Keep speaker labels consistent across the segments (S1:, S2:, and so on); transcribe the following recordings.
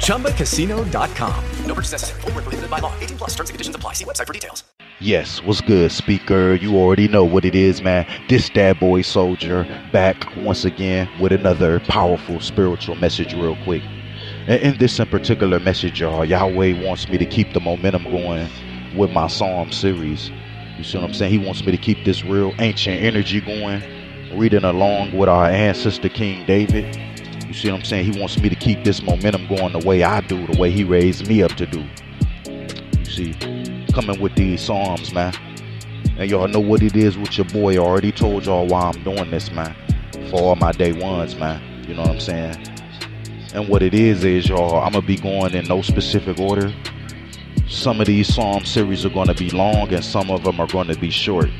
S1: ChumbaCasino.com.
S2: No purchase necessary. Void were prohibited by law. 18 plus. Terms and conditions apply. See website for details.
S3: Yes, what's good, speaker? You already know what it is, man. This that boy soldier back once again with another powerful spiritual message, real quick. And in this in particular message, y'all, Yahweh wants me to keep the momentum going with my Psalm series. You see what I'm saying? He wants me to keep this real ancient energy going, reading along with our ancestor King David. You see what I'm saying? He wants me to keep this momentum going the way I do, the way he raised me up to do. You see, coming with these Psalms, man. And y'all know what it is with your boy. I already told y'all why I'm doing this, man. For all my day ones, man. You know what I'm saying? And what it is is, y'all, I'm gonna be going in no specific order. Some of these Psalm series are gonna be long, and some of them are gonna be short.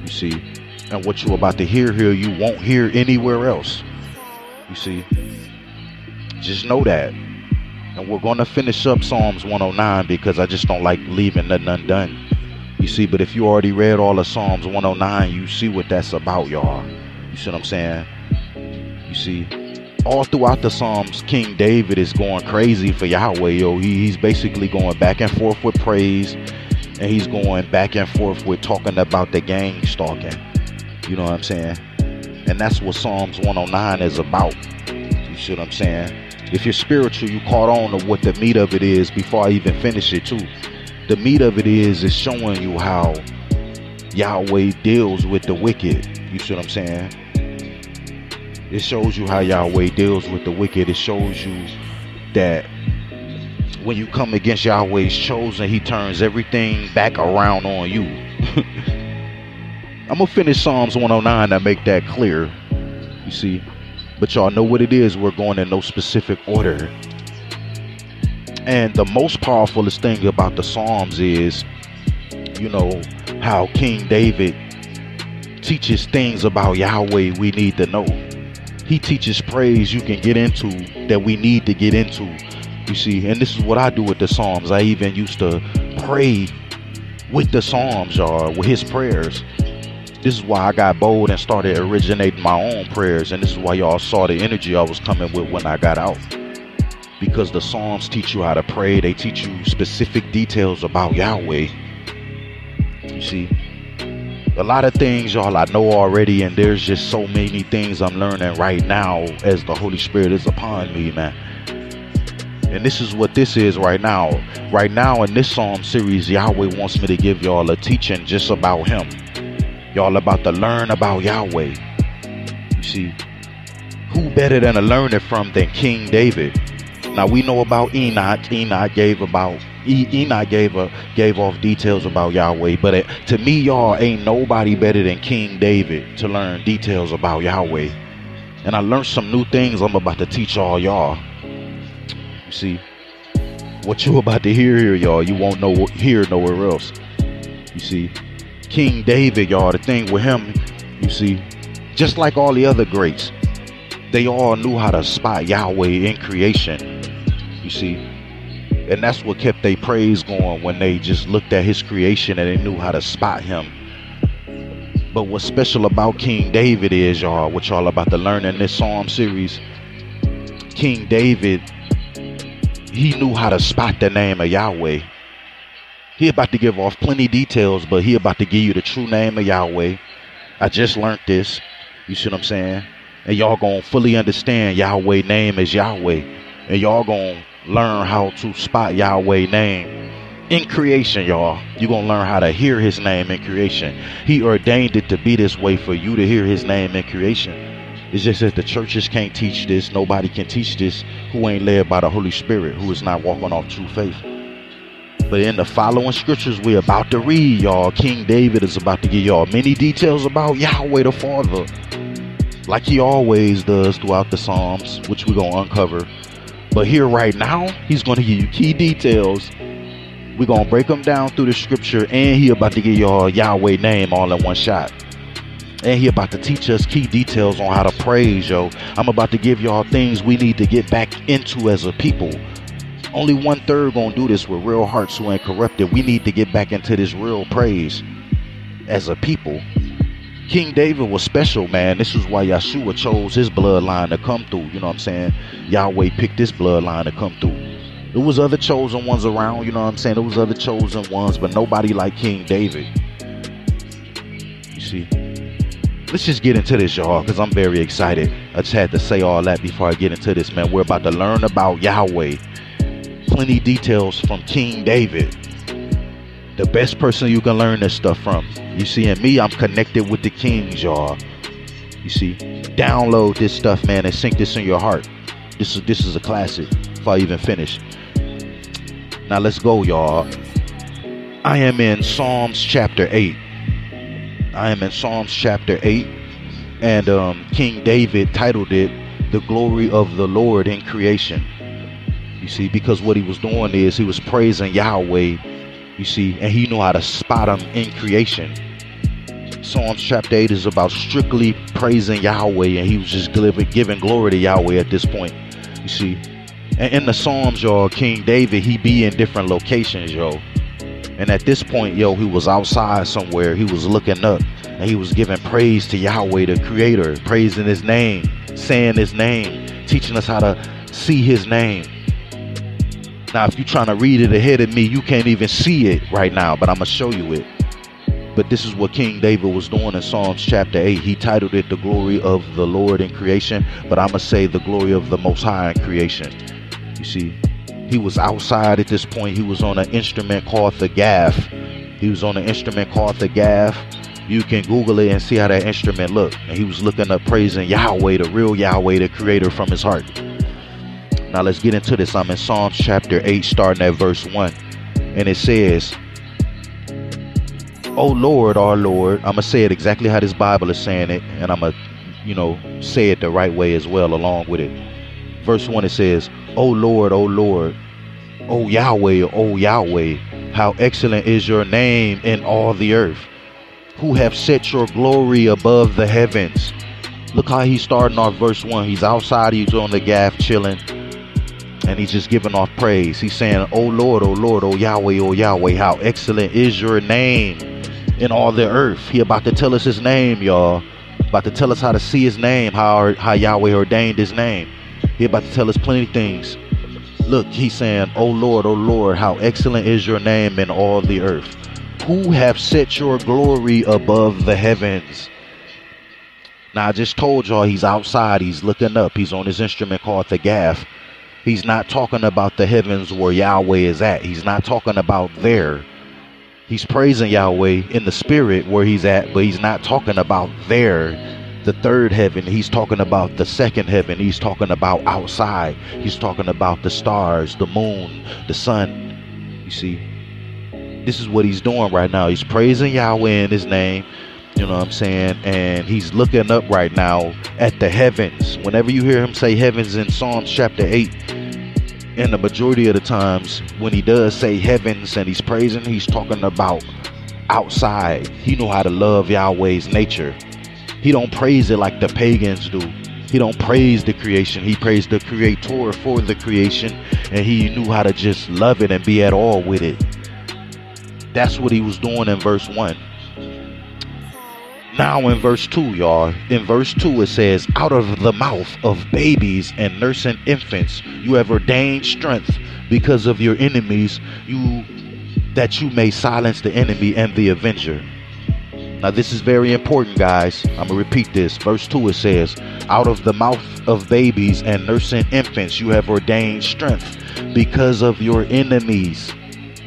S3: You see, and what you're about to hear here, you won't hear anywhere else. You see, just know that. And we're gonna finish up Psalms 109 because I just don't like leaving nothing undone. You see, but if you already read all of Psalms 109, you see what that's about, y'all. You see what I'm saying? You see, all throughout the Psalms, King David is going crazy for Yahweh, yo. He, he's basically going back and forth with praise, and he's going back and forth with talking about the gang stalking. You know what I'm saying? And that's what Psalms 109 is about. You see what I'm saying? If you're spiritual, you caught on to what the meat of it is before I even finish it too. The meat of it is is showing you how Yahweh deals with the wicked. You see what I'm saying? It shows you how Yahweh deals with the wicked. It shows you that when you come against Yahweh's chosen, he turns everything back around on you. I'm gonna finish Psalms 109 to make that clear. You see, but y'all know what it is. We're going in no specific order. And the most powerfulest thing about the Psalms is, you know, how King David teaches things about Yahweh we need to know. He teaches praise you can get into that we need to get into. You see, and this is what I do with the Psalms. I even used to pray with the Psalms, y'all, with his prayers. This is why I got bold and started originating my own prayers. And this is why y'all saw the energy I was coming with when I got out. Because the Psalms teach you how to pray, they teach you specific details about Yahweh. You see, a lot of things, y'all, I know already, and there's just so many things I'm learning right now as the Holy Spirit is upon me, man. And this is what this is right now. Right now, in this Psalm series, Yahweh wants me to give y'all a teaching just about Him. Y'all about to learn about Yahweh. You see, who better than to learn it from than King David? Now we know about Enoch. Enoch gave about E- Enoch gave a, gave off details about Yahweh, but it, to me, y'all ain't nobody better than King David to learn details about Yahweh. And I learned some new things I'm about to teach all y'all. You see, what you about to hear here, y'all, you won't know hear nowhere else. You see, King David, y'all, the thing with him, you see, just like all the other greats, they all knew how to spot Yahweh in creation. You see, and that's what kept their praise going when they just looked at his creation and they knew how to spot him. But what's special about King David is, y'all, what y'all about to learn in this Psalm series, King David, he knew how to spot the name of Yahweh. He about to give off plenty details, but he about to give you the true name of Yahweh. I just learned this. You see what I'm saying? And y'all gonna fully understand Yahweh name is Yahweh. And y'all gonna learn how to spot Yahweh name. in creation, y'all. You're going to learn how to hear his name in creation. He ordained it to be this way for you to hear his name in creation. It's just that the churches can't teach this. Nobody can teach this who ain't led by the Holy Spirit, who is not walking off true faith. But in the following scriptures we're about to read, y'all, King David is about to give y'all many details about Yahweh the Father, like he always does throughout the Psalms, which we're going to uncover. But here right now, he's going to give you key details we're gonna break them down through the scripture, and he about to give y'all Yahweh name all in one shot. And he about to teach us key details on how to praise, yo. I'm about to give y'all things we need to get back into as a people. Only one third gonna do this with real hearts who ain't corrupted. We need to get back into this real praise as a people. King David was special, man. This is why Yeshua chose his bloodline to come through. You know what I'm saying? Yahweh picked this bloodline to come through. There was other chosen ones around, you know what I'm saying? There was other chosen ones, but nobody like King David. You see? Let's just get into this, y'all, because I'm very excited. I just had to say all that before I get into this, man. We're about to learn about Yahweh. Plenty details from King David. The best person you can learn this stuff from. You see, in me, I'm connected with the kings, y'all. You see, download this stuff, man, and sink this in your heart. This is this is a classic. If I even finish. Now let's go, y'all. I am in Psalms chapter 8. I am in Psalms chapter 8. And um, King David titled it The Glory of the Lord in Creation. You see, because what he was doing is he was praising Yahweh, you see, and he knew how to spot him in creation. Psalms chapter 8 is about strictly praising Yahweh, and he was just giving glory to Yahweh at this point. You see, and in the Psalms, y'all, King David, he be in different locations, yo. And at this point, yo, he was outside somewhere. He was looking up and he was giving praise to Yahweh, the creator, praising his name, saying his name, teaching us how to see his name. Now, if you're trying to read it ahead of me, you can't even see it right now, but I'm going to show you it. But this is what King David was doing in Psalms chapter 8. He titled it The Glory of the Lord in Creation, but I'm going to say The Glory of the Most High in Creation. You see, he was outside at this point. He was on an instrument called the gaff. He was on an instrument called the gaff. You can Google it and see how that instrument looked. And he was looking up praising Yahweh, the real Yahweh, the creator from his heart. Now let's get into this. I'm in Psalms chapter 8, starting at verse 1. And it says, Oh Lord, our Lord. I'm going to say it exactly how this Bible is saying it. And I'm going to, you know, say it the right way as well along with it. Verse 1 it says, O Lord, O Lord, O Yahweh, O Yahweh, how excellent is your name in all the earth, who have set your glory above the heavens. Look how he's starting off verse 1. He's outside, he's on the gaff chilling, and he's just giving off praise. He's saying, Oh Lord, oh Lord, oh Yahweh, oh Yahweh, how excellent is your name in all the earth. He about to tell us his name, y'all. About to tell us how to see his name, how, how Yahweh ordained his name. He about to tell us plenty of things. Look, he's saying, "Oh Lord, oh Lord, how excellent is your name in all the earth. Who have set your glory above the heavens?" Now I just told y'all he's outside, he's looking up, he's on his instrument called the gaff. He's not talking about the heavens where Yahweh is at. He's not talking about there. He's praising Yahweh in the spirit where he's at, but he's not talking about there the third heaven, he's talking about the second heaven. He's talking about outside. He's talking about the stars, the moon, the sun. You see, this is what he's doing right now. He's praising Yahweh in his name. You know what I'm saying? And he's looking up right now at the heavens. Whenever you hear him say heavens in Psalms chapter 8, and the majority of the times when he does say heavens and he's praising, he's talking about outside. He know how to love Yahweh's nature. He don't praise it like the pagans do. He don't praise the creation. He praised the creator for the creation and he knew how to just love it and be at all with it. That's what he was doing in verse 1. Now in verse 2, y'all, in verse 2 it says, Out of the mouth of babies and nursing infants, you have ordained strength because of your enemies, you that you may silence the enemy and the avenger. Now, this is very important, guys. I'm going to repeat this. Verse 2 it says, Out of the mouth of babies and nursing infants, you have ordained strength because of your enemies.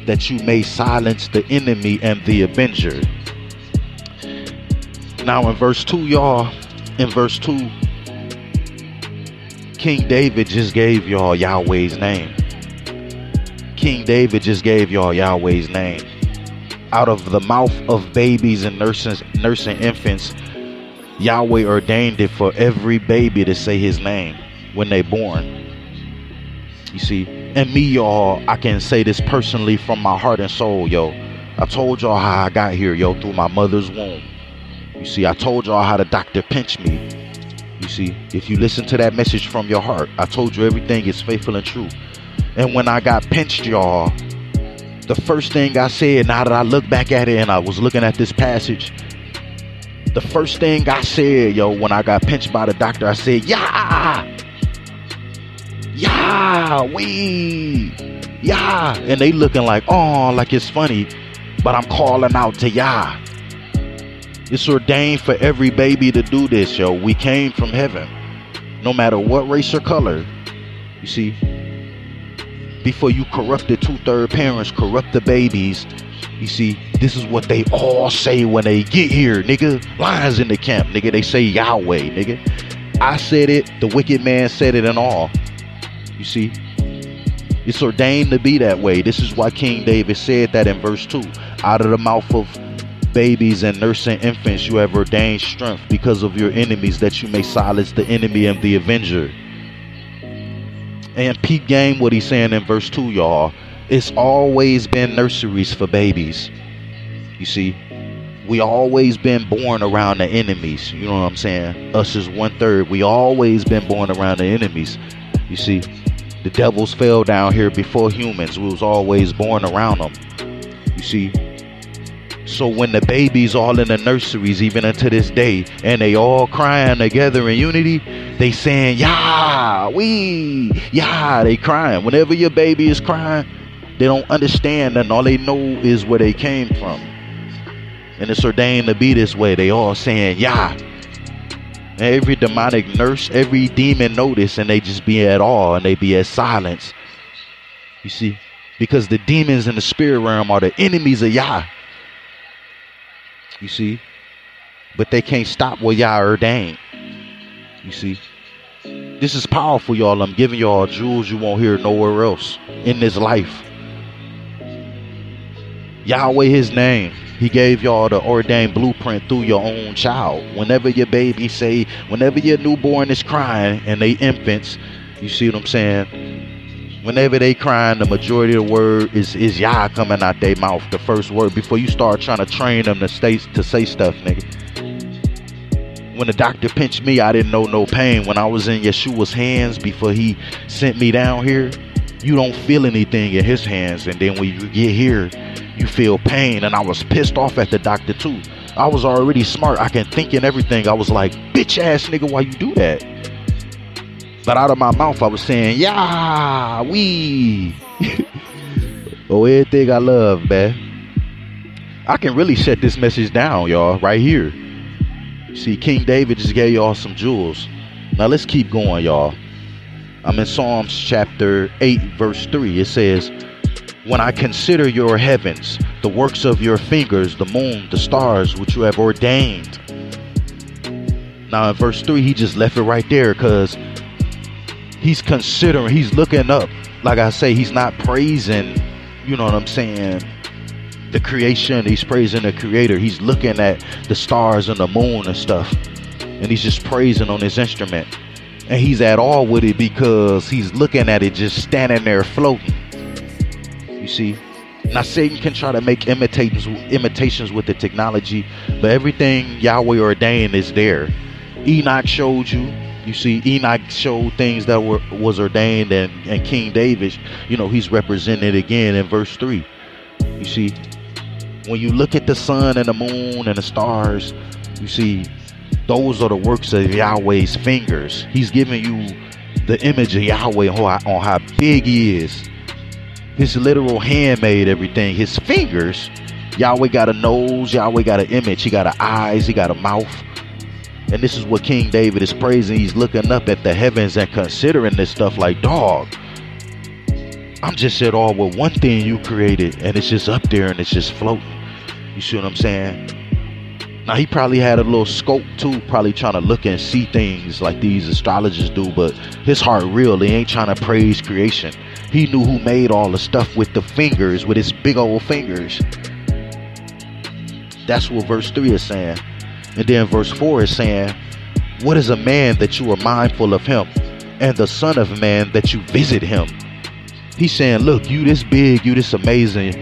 S3: that you may silence the enemy and the avenger. Now, in verse 2, y'all, in verse 2, King David just gave y'all Yahweh's name. King David just gave y'all Yahweh's name. Out of the mouth of babies and nursing, nursing infants, Yahweh ordained it for every baby to say his name when they born. You see, and me, y'all, I can say this personally from my heart and soul, yo. I told y'all how I got here, yo, through my mother's womb. You see, I told y'all how the doctor pinched me. You see, if you listen to that message from your heart, I told you everything is faithful and true. And when I got pinched, y'all, the first thing I said, now that I look back at it and I was looking at this passage, the first thing I said, yo, when I got pinched by the doctor, I said, yeah, yeah, we, yeah. And they looking like, oh, like it's funny, but I'm calling out to Yah. It's ordained for every baby to do this, yo. We came from heaven. No matter what race or color. You see? Before you corrupted two-third parents, corrupt the babies. You see, this is what they all say when they get here, nigga. Lions in the camp, nigga. They say Yahweh, nigga. I said it, the wicked man said it and all. You see? It's ordained to be that way. This is why King David said that in verse 2. Out of the mouth of babies and nursing infants you have ordained strength because of your enemies that you may silence the enemy and the avenger. And peep game what he's saying in verse 2 y'all. It's always been nurseries for babies. You see we always been born around the enemies. You know what i'm saying? Us is one third we always been born around the enemies. You see the devils fell down here before humans. We was always born around them you see so when the babies all in the nurseries, even unto this day, and they all crying together in unity, they saying, "Yeah, we, yeah." They crying. Whenever your baby is crying, they don't understand, and all they know is where they came from. And it's ordained to be this way. They all saying, "Yeah." Every demonic nurse, every demon notice, and they just be at all, and they be at silence. You see, because the demons in the spirit realm are the enemies of Yah. You see? But they can't stop what Yah ordained. You see? This is powerful, y'all. I'm giving y'all jewels you won't hear nowhere else in this life. Yahweh, his name. He gave y'all the ordained blueprint through your own child. Whenever your baby say, whenever your newborn is crying and they infants, you see what I'm saying? Whenever they crying, the majority of the word is is Yah coming out their mouth, the first word, before you start trying to train them to stay to say stuff, nigga. When the doctor pinched me, I didn't know no pain. When I was in Yeshua's hands before he sent me down here, you don't feel anything in his hands. And then when you get here, you feel pain. And I was pissed off at the doctor too. I was already smart. I can think and everything. I was like, bitch ass nigga, why you do that? But out of my mouth, I was saying, yeah, we. oh, everything I love, man. I can really shut this message down, y'all, right here. See, King David just gave y'all some jewels. Now let's keep going, y'all. I'm in Psalms chapter 8, verse 3. It says, When I consider your heavens, the works of your fingers, the moon, the stars, which you have ordained. Now in verse 3, he just left it right there because he's considering, he's looking up. Like I say, he's not praising, you know what I'm saying, the creation. He's praising the creator. He's looking at the stars and the moon and stuff. And he's just praising on his instrument. And he's at all with it because he's looking at it just standing there floating. You see? Now Satan can try to make imitations imitations with the technology, but everything Yahweh ordained is there. Enoch showed you, you see, Enoch showed things that were was ordained, and and King David, you know, he's represented again in verse three. You see, when you look at the sun and the moon and the stars, you see, those are the works of Yahweh's fingers. He's giving you the image of Yahweh on how, big he is. His literal hand made everything. His fingers, Yahweh got a nose, Yahweh got an image, he got eyes, he got a mouth. And this is what King David is praising. He's looking up at the heavens and considering this stuff like, dog, I'm just at all with one thing you created, and it's just up there and it's just floating. You see what I'm saying? Now he probably had a little scope too, probably trying to look and see things like these astrologers do, but his heart real. He ain't trying to praise creation. He knew who made all the stuff with the fingers, with his big old fingers. That's what verse 3 is saying. And then verse 4 is saying, What is a man that you are mindful of him, and the Son of Man that you visit him? He's saying, Look, you this big, you this amazing.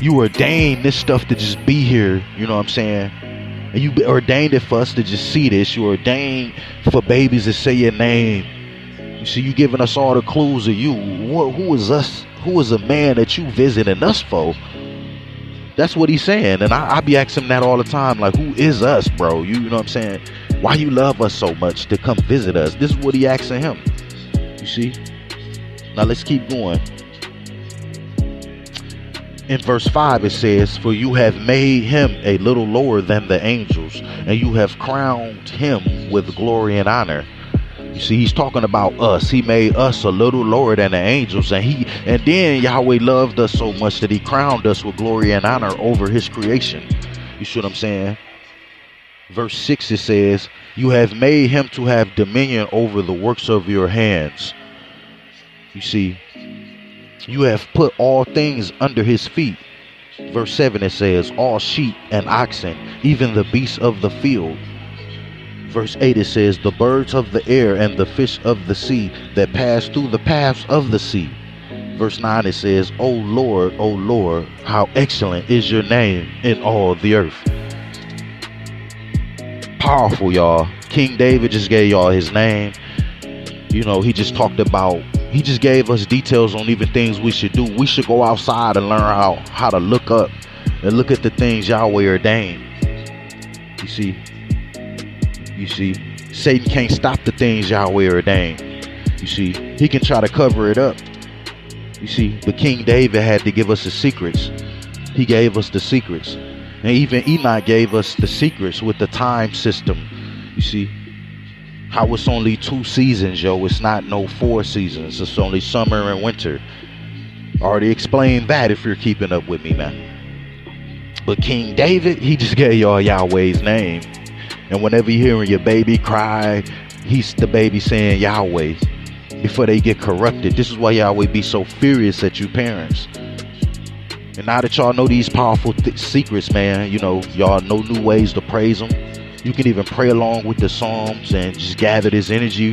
S3: You ordained this stuff to just be here. You know what I'm saying? And you ordained it for us to just see this. You ordained for babies to say your name. You see, you giving us all the clues of you. Who, is us? Who is a man that you visiting us for? That's what he's saying. And I, I be asking him that all the time. Like, who is us, bro? You, you know what I'm saying? Why you love us so much to come visit us? This is what he asking him. You see? Now let's keep going. In verse 5 it says, For you have made him a little lower than the angels, and you have crowned him with glory and honor. You see, he's talking about us. He made us a little lower than the angels, and he and then Yahweh loved us so much that he crowned us with glory and honor over his creation. You see what I'm saying? Verse 6 it says, You have made him to have dominion over the works of your hands. You see, you have put all things under his feet. Verse 7 it says, All sheep and oxen, even the beasts of the field. Verse 8 it says, The birds of the air and the fish of the sea that pass through the paths of the sea. Verse 9 it says, O Lord, O Lord, how excellent is your name in all the earth. Powerful, y'all. King David just gave y'all his name. You know, he just talked about he just gave us details on even things we should do. We should go outside and learn how how to look up and look at the things Yahweh ordained. You see, you see, Satan can't stop the things Yahweh ordained. You see, he can try to cover it up. You see, but King David had to give us the secrets. He gave us the secrets. And even Enoch gave us the secrets with the time system. You see, how it's only two seasons, yo. It's not no four seasons. It's only summer and winter. Already explained that if you're keeping up with me, man. But King David, he just gave y'all Yahweh's name. And whenever you're hearing your baby cry, he's the baby saying Yahweh before they get corrupted. This is why Yahweh be so furious at you parents. And now that y'all know these powerful th- secrets, man, you know, y'all know new ways to praise them you can even pray along with the Psalms and just gather this energy.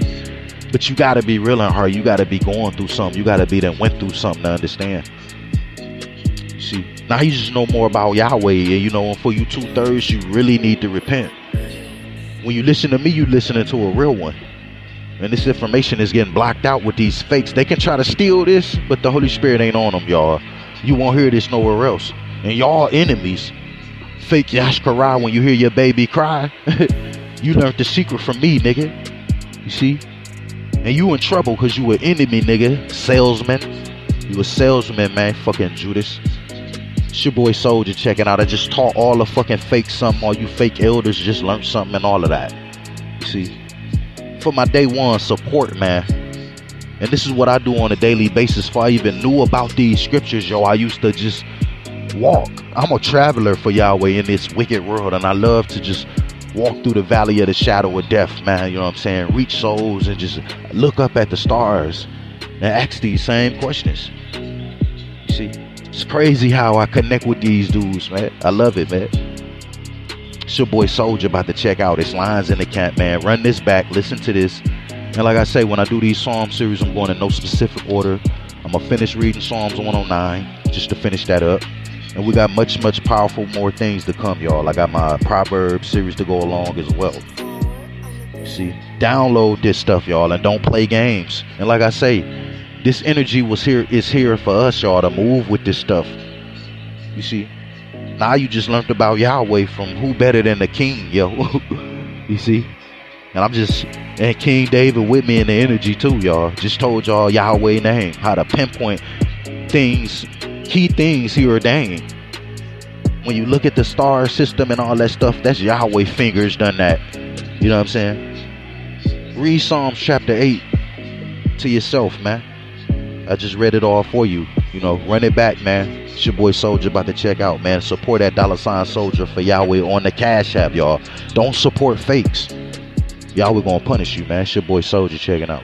S3: But you gotta be real in heart. You gotta be going through something. You gotta be that went through something to understand. See, now you just know more about Yahweh, and you know, for you two thirds, you really need to repent. When you listen to me, you listening to a real one. And this information is getting blocked out with these fakes. They can try to steal this, but the Holy Spirit ain't on them, y'all. You won't hear this nowhere else. And y'all enemies fake Yashkara when you hear your baby cry. you learned the secret from me, nigga. You see? And you in trouble because you an enemy, nigga. Salesman. You a salesman, man. Fucking Judas. It's your boy Soldier checking out. I just taught all the fucking fake something. All you fake elders just learned something and all of that. See? For my day one support, man. And this is what I do on a daily basis. Before I even knew about these scriptures, yo, I used to just walk. I'm a traveler for Yahweh in this wicked world, and I love to just walk through the valley of the shadow of death, man. You know what I'm saying? Reach souls and just look up at the stars and ask these same questions. You see, it's crazy how I connect with these dudes, man. I love it, man. It's your boy Soldier about to check out his lines in the camp, man. Run this back, listen to this. And like I say, when I do these Psalm series, I'm going in no specific order. I'm gonna finish reading Psalms 109 just to finish that up. And we got much, much powerful more things to come, y'all. I got my Proverbs series to go along as well. See, download this stuff, y'all, and don't play games. And like I say, this energy was here is here for us, y'all, to move with this stuff. You see, now you just learned about Yahweh from who better than the King, yo. you see, and I'm just and King David with me in the energy too, y'all. Just told y'all Yahweh name, how to pinpoint things key things he ordained. When you look at the star system and all that stuff, that's Yahweh fingers done that. You know what I'm saying? Read Psalms chapter 8 to yourself, man. I just read it all for you. You know, run it back, man. It's your boy Soldier about to check out, man. Support that dollar sign Soldier for Yahweh on the Cash App, y'all. Don't support fakes. Yahweh gonna punish you, man. It's your boy Soldier checking out.